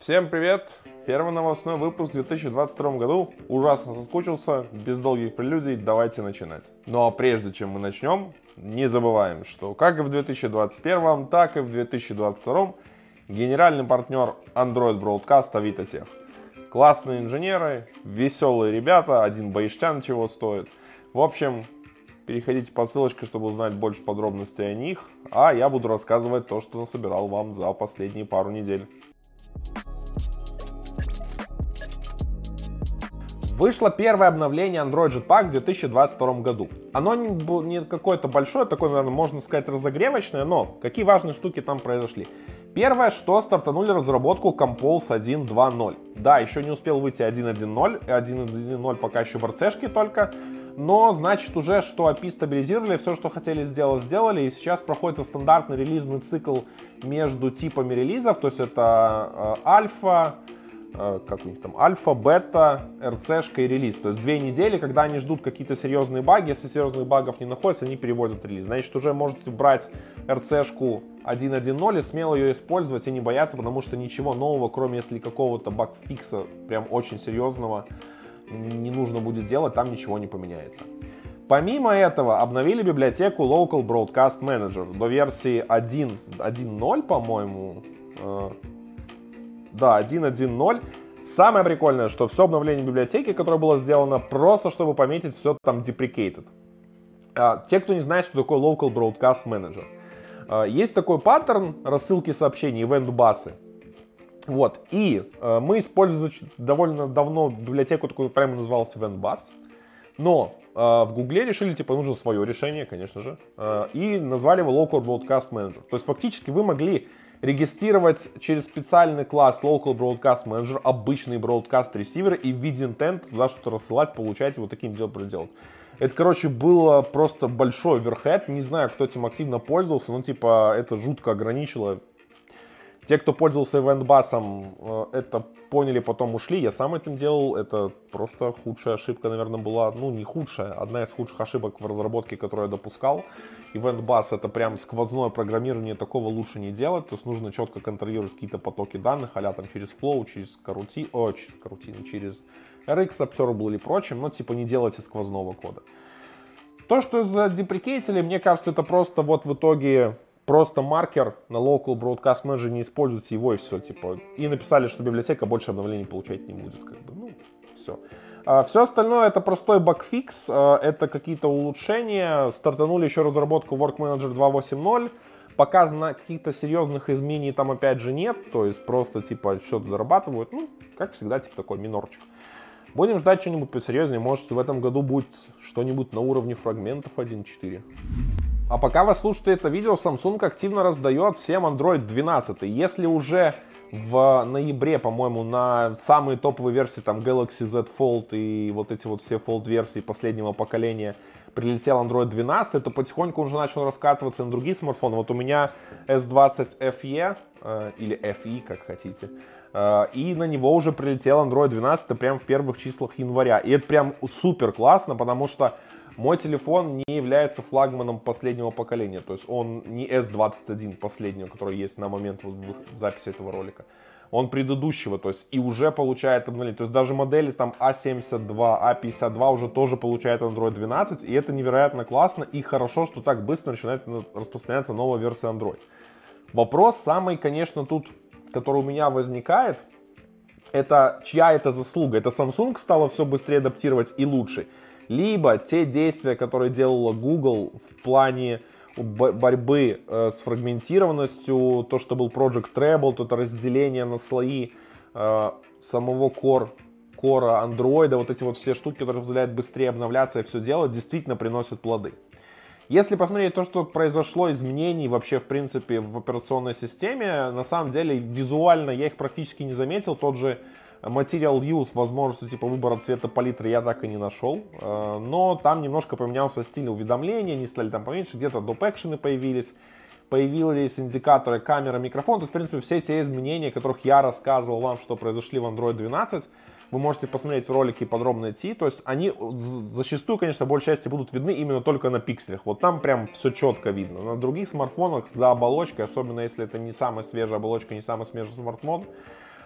Всем привет! Первый новостной выпуск в 2022 году. Ужасно соскучился, без долгих прелюдий, давайте начинать. Ну а прежде чем мы начнем, не забываем, что как и в 2021, так и в 2022 генеральный партнер Android Broadcast Tech. Классные инженеры, веселые ребята, один баиштян чего стоит. В общем, переходите по ссылочке, чтобы узнать больше подробностей о них, а я буду рассказывать то, что насобирал вам за последние пару недель. Вышло первое обновление Android Jetpack в 2022 году. Оно не какое-то большое, такое, наверное, можно сказать, разогревочное, но какие важные штуки там произошли. Первое, что стартанули разработку Compose 1.2.0. Да, еще не успел выйти 1.1.0, 1.1.0 пока еще в RC только, но значит уже, что API стабилизировали, все, что хотели сделать, сделали, и сейчас проходит стандартный релизный цикл между типами релизов, то есть это э, альфа, как у них там, альфа, бета, РЦшка и релиз. То есть две недели, когда они ждут какие-то серьезные баги, если серьезных багов не находится, они переводят релиз. Значит, уже можете брать РЦшку 1.1.0 и смело ее использовать и не бояться, потому что ничего нового, кроме если какого-то баг-фикса прям очень серьезного, не нужно будет делать, там ничего не поменяется. Помимо этого, обновили библиотеку Local Broadcast Manager до версии 1.1.0, по-моему, э, да, 1.1.0. Самое прикольное, что все обновление библиотеки, которое было сделано просто, чтобы пометить все там deprecated. А, те, кто не знает, что такое Local Broadcast Manager. А, есть такой паттерн рассылки сообщений, event-басы. Вот, и э, мы используем довольно давно библиотеку, такую прямо называлась EventBus. Но э, в Гугле решили, типа, нужно свое решение, конечно же, э, и назвали его Local Broadcast Manager. То есть фактически вы могли регистрировать через специальный класс Local Broadcast Manager обычный broadcast ресивер и в виде intent туда что-то рассылать, получать вот таким делом проделать. Это, короче, было просто большой верхед. Не знаю, кто этим активно пользовался, но, типа, это жутко ограничило те, кто пользовался ивентбасом, э, это поняли, потом ушли. Я сам этим делал. Это просто худшая ошибка, наверное, была. Ну, не худшая, одна из худших ошибок в разработке, которую я допускал. Ивентбас это прям сквозное программирование, такого лучше не делать. То есть нужно четко контролировать какие-то потоки данных, а там через Flow, через Карути, о, через Карутин, через RX, Observable или прочим, но типа не делайте сквозного кода. То, что задеприкейтили, мне кажется, это просто вот в итоге просто маркер на local broadcast manager не используйте его и все, типа. И написали, что библиотека больше обновлений получать не будет, как бы, ну, все. А все остальное это простой багфикс, а, это какие-то улучшения. Стартанули еще разработку Work Manager 2.8.0. Пока каких-то серьезных изменений там опять же нет, то есть просто типа что-то дорабатывают, ну, как всегда, типа такой минорчик. Будем ждать что-нибудь посерьезнее, может в этом году будет что-нибудь на уровне фрагментов 1.4. А пока вы слушаете это видео, Samsung активно раздает всем Android 12. Если уже в ноябре, по-моему, на самые топовые версии, там Galaxy Z Fold и вот эти вот все Fold версии последнего поколения прилетел Android 12, то потихоньку он уже начал раскатываться на другие смартфоны. Вот у меня S20 FE, э, или FE, как хотите, э, и на него уже прилетел Android 12 прямо в первых числах января. И это прям супер классно, потому что мой телефон не является флагманом последнего поколения, то есть он не S21 последнего, который есть на момент записи этого ролика. Он предыдущего, то есть и уже получает обновление. То есть даже модели там A72, A52 уже тоже получает Android 12, и это невероятно классно и хорошо, что так быстро начинает распространяться новая версия Android. Вопрос самый, конечно, тут, который у меня возникает, это чья это заслуга? Это Samsung стало все быстрее адаптировать и лучше? Либо те действия, которые делала Google в плане борьбы э, с фрагментированностью, то, что был Project Treble, то это разделение на слои э, самого core, кора андроида, вот эти вот все штуки, которые позволяют быстрее обновляться и все делать, действительно приносят плоды. Если посмотреть то, что произошло изменений вообще, в принципе, в операционной системе, на самом деле, визуально я их практически не заметил. Тот же Material Use, возможности типа выбора цвета палитры я так и не нашел. Э, но там немножко поменялся стиль уведомления, они стали там поменьше, где-то доп экшены появились, появились индикаторы камера, микрофон. То есть, в принципе, все те изменения, которых я рассказывал вам, что произошли в Android 12, вы можете посмотреть в ролике подробно найти. То есть они зачастую, конечно, большей части будут видны именно только на пикселях. Вот там прям все четко видно. На других смартфонах за оболочкой, особенно если это не самая свежая оболочка, не самый свежий смартфон,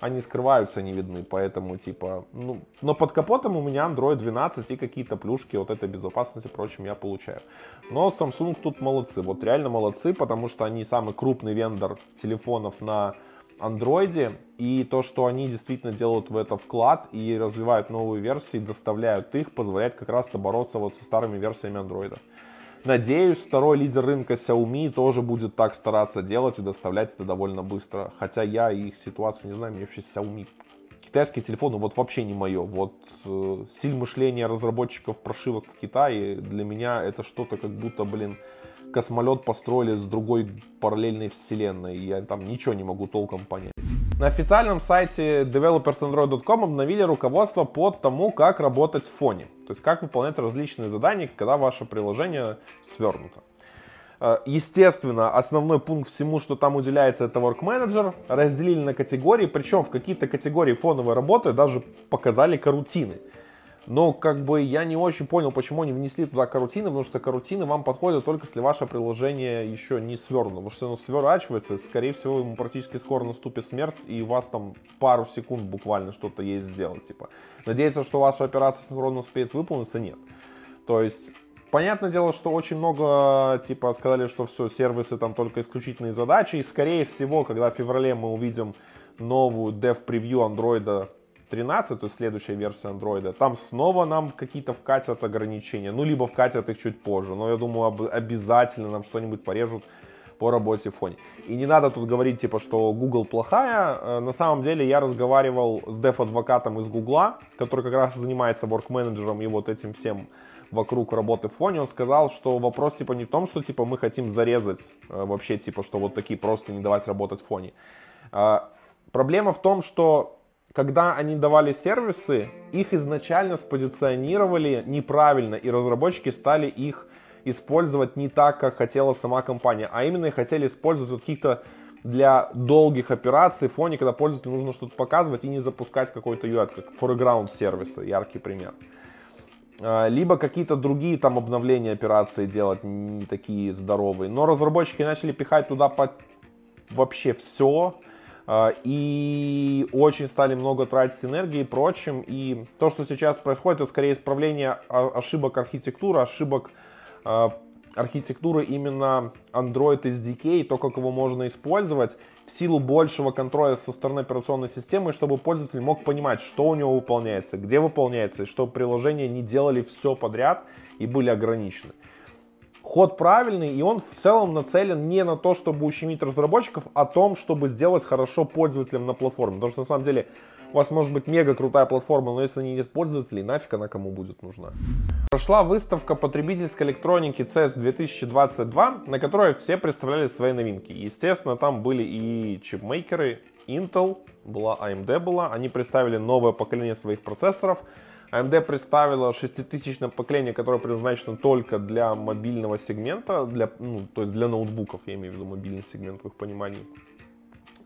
они скрываются, не видны, поэтому, типа, ну, но под капотом у меня Android 12 и какие-то плюшки вот этой безопасности, прочим, я получаю. Но Samsung тут молодцы, вот реально молодцы, потому что они самый крупный вендор телефонов на андроиде, и то, что они действительно делают в это вклад и развивают новые версии, доставляют их, позволяет как раз-то бороться вот со старыми версиями андроида. Надеюсь, второй лидер рынка Xiaomi тоже будет так стараться делать и доставлять это довольно быстро. Хотя я их ситуацию не знаю, мне вообще Xiaomi китайские телефоны вот вообще не мое. Вот э, стиль мышления разработчиков прошивок в Китае для меня это что-то как будто, блин, космолет построили с другой параллельной вселенной. Я там ничего не могу толком понять. На официальном сайте developersandroid.com обновили руководство по тому, как работать в фоне. То есть как выполнять различные задания, когда ваше приложение свернуто. Э, естественно, основной пункт всему, что там уделяется, это Work Manager. Разделили на категории, причем в какие-то категории фоновой работы даже показали карутины. Но как бы я не очень понял, почему они внесли туда карутины, потому что карутины вам подходят только если ваше приложение еще не свернуло. Потому что оно сворачивается, скорее всего, ему практически скоро наступит смерть, и у вас там пару секунд буквально что-то есть сделать. Типа. Надеяться, что ваша операция синхронно успеет выполниться, нет. То есть Понятное дело, что очень много, типа, сказали, что все, сервисы там только исключительные задачи. И, скорее всего, когда в феврале мы увидим новую dev-превью андроида 13, то есть следующая версия андроида, там снова нам какие-то вкатят ограничения. Ну, либо вкатят их чуть позже. Но я думаю, об- обязательно нам что-нибудь порежут по работе в фоне. И не надо тут говорить, типа, что Google плохая. Э, на самом деле я разговаривал с дев-адвокатом из Google, который как раз занимается work-менеджером и вот этим всем вокруг работы в фоне, он сказал, что вопрос типа не в том, что типа мы хотим зарезать э, вообще типа, что вот такие просто не давать работать в фоне. Э, проблема в том, что когда они давали сервисы, их изначально спозиционировали неправильно, и разработчики стали их использовать не так, как хотела сама компания, а именно хотели использовать каких-то для долгих операций в фоне, когда пользователю нужно что-то показывать и не запускать какой-то UI, как foreground сервисы, яркий пример. А, либо какие-то другие там обновления операции делать не такие здоровые. Но разработчики начали пихать туда под вообще все, и очень стали много тратить энергии и прочим. И то, что сейчас происходит, это скорее исправление ошибок архитектуры, ошибок а, архитектуры именно Android SDK, то, как его можно использовать, в силу большего контроля со стороны операционной системы, чтобы пользователь мог понимать, что у него выполняется, где выполняется, и чтобы приложения не делали все подряд и были ограничены. Ход правильный, и он в целом нацелен не на то, чтобы ущемить разработчиков, а о том, чтобы сделать хорошо пользователям на платформе. Потому что на самом деле у вас может быть мега крутая платформа, но если нет пользователей, нафиг она кому будет нужна. Прошла выставка потребительской электроники CES 2022, на которой все представляли свои новинки. Естественно, там были и чипмейкеры, Intel, была AMD была, они представили новое поколение своих процессоров. AMD представила 6000 поколение, которое предназначено только для мобильного сегмента, для, ну, то есть для ноутбуков, я имею в виду мобильный сегмент в их понимании.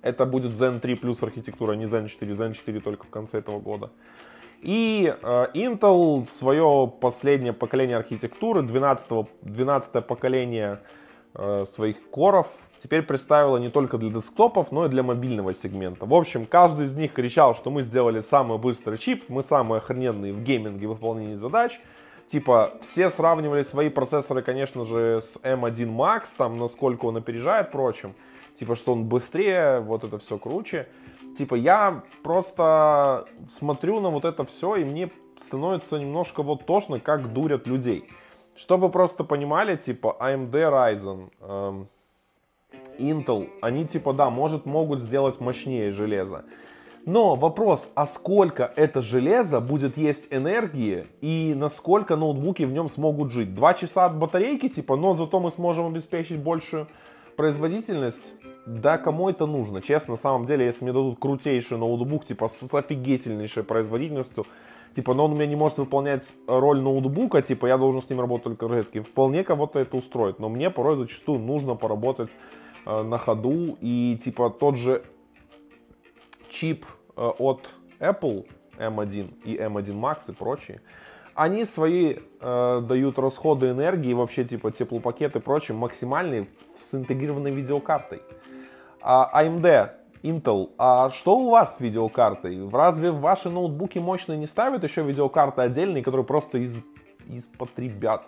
Это будет Zen 3 плюс архитектура, не Zen 4, Zen 4 только в конце этого года. И э, Intel свое последнее поколение архитектуры, 12, 12 поколение э, своих коров, теперь представила не только для десктопов, но и для мобильного сегмента. В общем, каждый из них кричал, что мы сделали самый быстрый чип, мы самые охрененные в гейминге в выполнении задач. Типа, все сравнивали свои процессоры, конечно же, с M1 Max, там, насколько он опережает прочим типа, что он быстрее, вот это все круче. Типа, я просто смотрю на вот это все, и мне становится немножко вот тошно, как дурят людей. Чтобы просто понимали, типа, AMD Ryzen, эм, Intel, они, типа, да, может, могут сделать мощнее железо. Но вопрос, а сколько это железо будет есть энергии и насколько ноутбуки в нем смогут жить? Два часа от батарейки, типа, но зато мы сможем обеспечить большую производительность, да, кому это нужно? Честно, на самом деле, если мне дадут крутейший ноутбук, типа, с офигительнейшей производительностью, типа, но он у меня не может выполнять роль ноутбука, типа, я должен с ним работать только розетки. Вполне кого-то это устроит, но мне порой зачастую нужно поработать на ходу, и, типа, тот же чип э, от Apple M1 и M1 Max и прочие, они свои э, дают расходы энергии, вообще типа теплопакеты и прочее максимальные с интегрированной видеокартой. А AMD Intel, а что у вас с видеокартой? Разве ваши ноутбуки мощные не ставят еще видеокарты отдельные, которые просто из, из потребят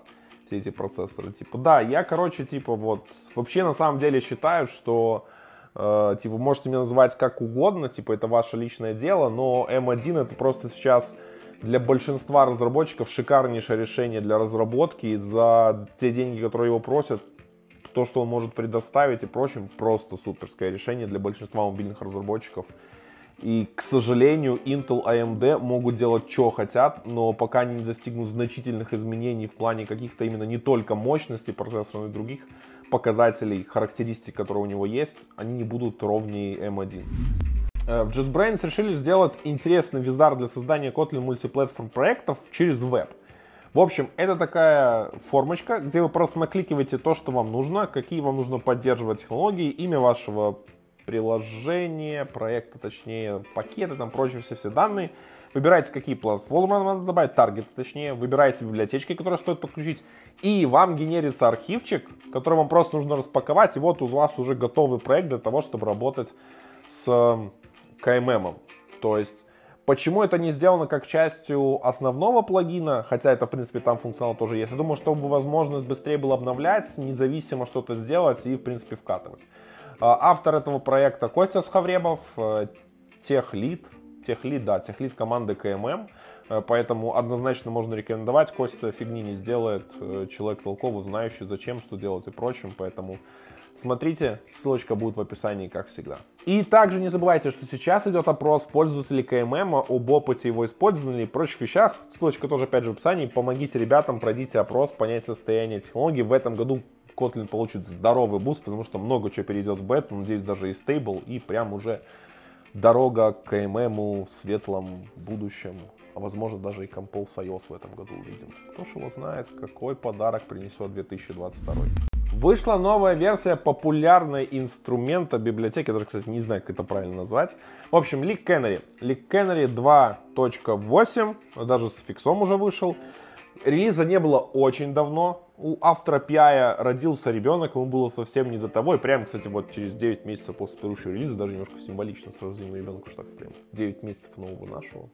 все эти процессоры? Типа, да, я, короче, типа, вот, вообще на самом деле считаю, что э, типа, можете меня называть как угодно, типа, это ваше личное дело, но M1 это просто сейчас для большинства разработчиков шикарнейшее решение для разработки за те деньги, которые его просят, то, что он может предоставить и прочим, просто суперское решение для большинства мобильных разработчиков. И, к сожалению, Intel AMD могут делать, что хотят, но пока они не достигнут значительных изменений в плане каких-то именно не только мощности процессора, но и других показателей, характеристик, которые у него есть, они не будут ровнее M1. Э, в JetBrains решили сделать интересный визар для создания Kotlin мультиплатформ проектов через веб. В общем, это такая формочка, где вы просто накликиваете то, что вам нужно, какие вам нужно поддерживать технологии, имя вашего приложения, проекта, точнее, пакеты, там прочие все-все данные. Выбираете, какие платформы вам надо добавить, таргеты, точнее, выбираете библиотечки, которые стоит подключить, и вам генерится архивчик, который вам просто нужно распаковать, и вот у вас уже готовый проект для того, чтобы работать с KMM. То есть Почему это не сделано как частью основного плагина, хотя это, в принципе, там функционал тоже есть. Я думаю, чтобы возможность быстрее было обновлять, независимо что-то сделать и, в принципе, вкатывать. А, автор этого проекта Костя Схавребов, э, техлид, техлид, да, техлид команды КММ, э, поэтому однозначно можно рекомендовать. Костя фигни не сделает, э, человек толковый, знающий, зачем, что делать и прочим, поэтому Смотрите, ссылочка будет в описании, как всегда. И также не забывайте, что сейчас идет опрос пользователей KMM об опыте его использования и прочих вещах. Ссылочка тоже опять же в описании. Помогите ребятам, пройдите опрос, понять состояние технологий. В этом году Kotlin получит здоровый boost, потому что много чего перейдет в бету, надеюсь, даже и stable, и прям уже дорога к KMM у в светлом будущем. А возможно даже и Compose iOS в этом году увидим. Кто ж его знает, какой подарок принесет 2022. Вышла новая версия популярной инструмента библиотеки, я даже, кстати, не знаю, как это правильно назвать. В общем, Leak Canary. Leak Canary 2.8, даже с фиксом уже вышел. Релиза не было очень давно. У автора PI родился ребенок, ему было совсем не до того. И прям, кстати, вот через 9 месяцев после предыдущего релиза, даже немножко символично с рождением ребенка, что так прям 9 месяцев нового нашего.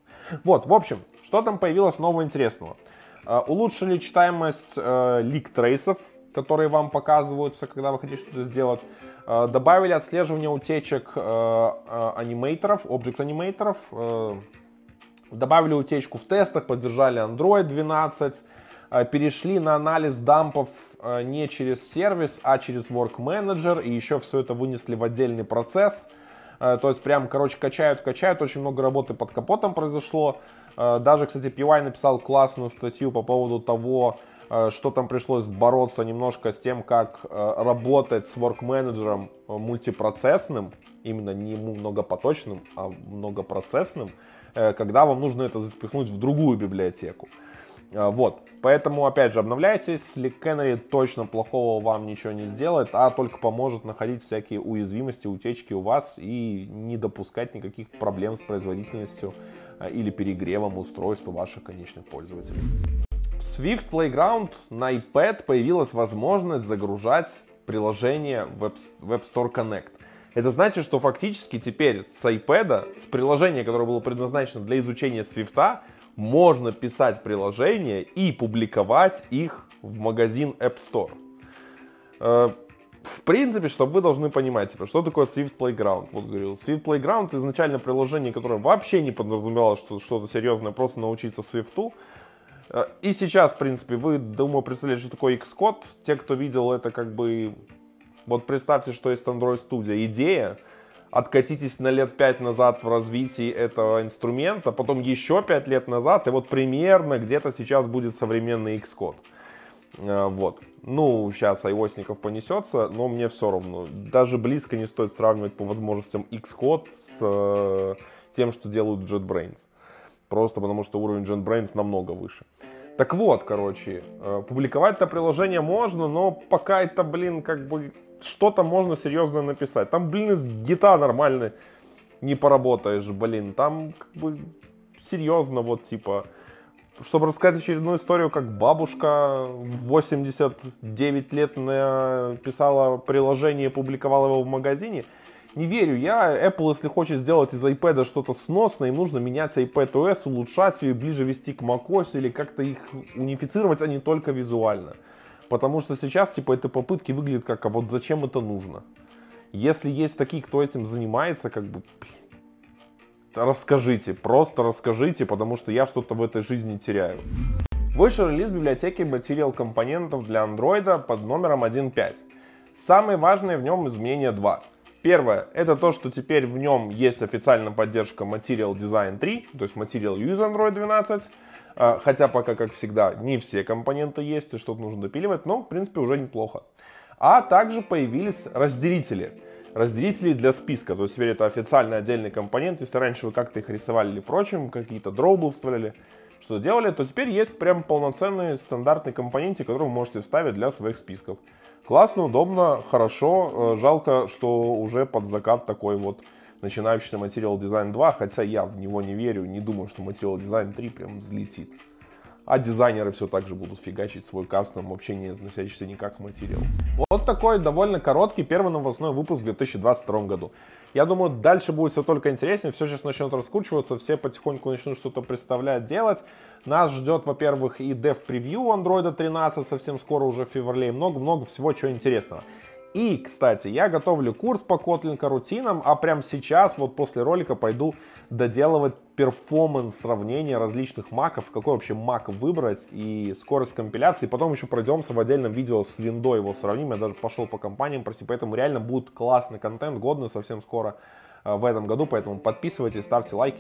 Вот, в общем, что там появилось нового интересного? Uh, улучшили читаемость uh, лик трейсов, которые вам показываются, когда вы хотите что-то сделать. Э, добавили отслеживание утечек э, э, анимейторов, объект анимейторов. Добавили утечку в тестах, поддержали Android 12. Перешли на анализ дампов не через сервис, а через Work Manager. И еще все это вынесли в отдельный процесс. То есть прям, короче, качают, качают. Очень много работы под капотом произошло. Даже, кстати, PY написал классную статью по поводу того, Э, что там пришлось бороться немножко с тем, как э, работать с work-менеджером э, мультипроцессным, именно не многопоточным, а многопроцессным, когда вам нужно это запихнуть в другую библиотеку. Вот, поэтому, опять же, обновляйтесь, Canary точно плохого вам ничего не сделает, а только поможет находить всякие уязвимости, утечки у вас и не допускать никаких проблем с производительностью или перегревом устройства ваших конечных пользователей. Swift Playground на iPad появилась возможность загружать приложение в Web Store Connect. Это значит, что фактически теперь с iPad, с приложения, которое было предназначено для изучения Swift, можно писать приложения и публиковать их в магазин App Store. Э, в принципе, чтобы вы должны понимать, типа, что такое Swift Playground. Вот говорил, Swift Playground изначально приложение, которое вообще не подразумевало что что-то серьезное, просто научиться Swift. Э, и сейчас, в принципе, вы, думаю, представляете, что такое Xcode. Те, кто видел это, как бы... Вот представьте, что есть Android Studio. Идея, откатитесь на лет 5 назад в развитии этого инструмента, потом еще 5 лет назад, и вот примерно где-то сейчас будет современный Xcode. Э, вот. Ну, сейчас айосников понесется, но мне все равно. Даже близко не стоит сравнивать по возможностям Xcode с э, тем, что делают JetBrains. Просто потому что уровень JetBrains намного выше. Так вот, короче, э, публиковать это приложение можно, но пока это, блин, как бы что-то можно серьезно написать. Там, блин, из гита нормально не поработаешь, блин. Там как бы серьезно, вот типа, чтобы рассказать очередную историю, как бабушка 89 лет написала приложение и публиковала его в магазине, Не верю я, Apple, если хочет сделать из iPad что-то сносное, им нужно менять iPadOS, улучшать ее, ближе вести к macOS или как-то их унифицировать, а не только визуально. Потому что сейчас, типа, эти попытки выглядят как, а вот зачем это нужно? Если есть такие, кто этим занимается, как бы, расскажите, просто расскажите, потому что я что-то в этой жизни теряю. Вышел релиз библиотеки материал компонентов для Android под номером 1.5. Самые важные в нем изменения два. Первое, это то, что теперь в нем есть официальная поддержка Material Design 3, то есть Material Use Android 12, а, хотя пока, как всегда, не все компоненты есть и что-то нужно допиливать, но, в принципе, уже неплохо. А также появились разделители. Разделители для списка, то есть теперь это официальный отдельный компонент, если раньше вы как-то их рисовали или прочим, какие-то дробы вставляли, что делали, то теперь есть прям полноценный стандартный компонент, который вы можете вставить для своих списков. Классно, удобно, хорошо. Э, жалко, что уже под закат такой вот начинающийся Material Design 2, хотя я в него не верю, не думаю, что Material Design 3 прям взлетит. А дизайнеры все так же будут фигачить свой кастом, вообще не относящийся никак к материалу. Вот такой довольно короткий первый новостной выпуск в 2022 году. Я думаю, дальше будет все только интереснее, все сейчас начнет раскручиваться, все потихоньку начнут что-то представлять, делать. Нас ждет, во-первых, и Preview Android 13 совсем скоро уже в феврале, много-много всего чего интересного. И, кстати, я готовлю курс по Kotlin рутинам, а прямо сейчас, вот после ролика, пойду доделывать перформанс сравнения различных маков, какой вообще мак выбрать и скорость компиляции. Потом еще пройдемся в отдельном видео с виндой его сравним. Я даже пошел по компаниям, прости, поэтому реально будет классный контент, годный совсем скоро э, в этом году. Поэтому подписывайтесь, ставьте лайки.